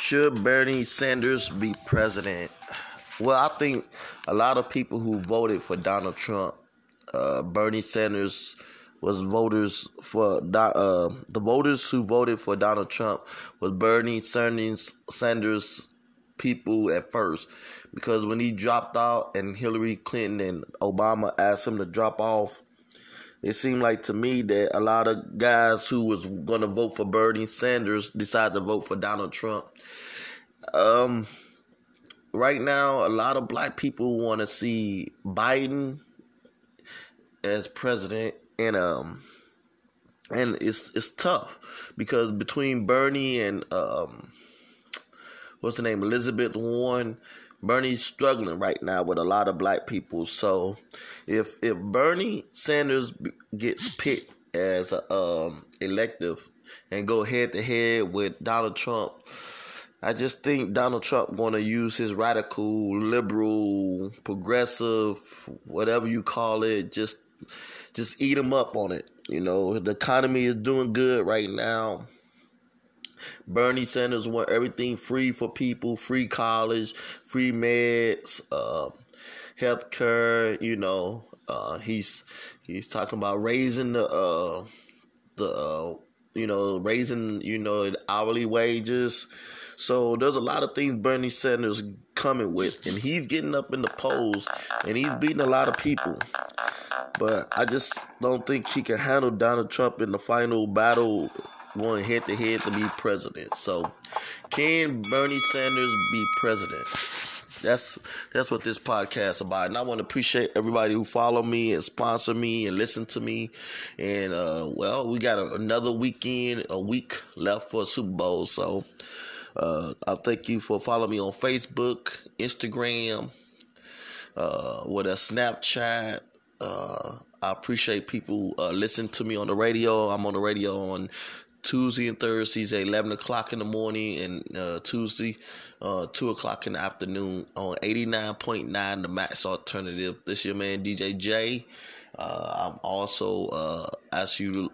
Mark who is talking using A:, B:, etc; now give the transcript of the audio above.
A: Should Bernie Sanders be president? Well, I think a lot of people who voted for Donald Trump, uh, Bernie Sanders was voters for uh, the voters who voted for Donald Trump was Bernie Sanders Sanders people at first because when he dropped out and Hillary Clinton and Obama asked him to drop off it seemed like to me that a lot of guys who was going to vote for Bernie Sanders decided to vote for Donald Trump. Um, right now, a lot of black people want to see Biden as president, and um, and it's it's tough because between Bernie and um, what's the name, Elizabeth Warren Bernie's struggling right now with a lot of black people. So if if Bernie Sanders gets picked as a um, elective and go head to head with Donald Trump, I just think Donald Trump going to use his radical, liberal, progressive, whatever you call it, just just eat him up on it. You know, the economy is doing good right now. Bernie Sanders want everything free for people, free college, free meds, uh, health care. You know, uh, he's he's talking about raising the uh, the uh, you know raising you know hourly wages. So there's a lot of things Bernie Sanders coming with, and he's getting up in the polls, and he's beating a lot of people. But I just don't think he can handle Donald Trump in the final battle going head to head to be president. So, can Bernie Sanders be president? That's that's what this podcast is about. And I want to appreciate everybody who follow me and sponsor me and listen to me. And uh, well, we got a, another weekend, a week left for Super Bowl. So uh, I thank you for following me on Facebook, Instagram, uh, with a Snapchat. Uh, I appreciate people uh, listening to me on the radio. I'm on the radio on Tuesday and Thursdays at 11 o'clock in the morning and uh, Tuesday, uh, 2 o'clock in the afternoon on 89.9 The Max Alternative. This your man DJ J. am uh, also, uh, as you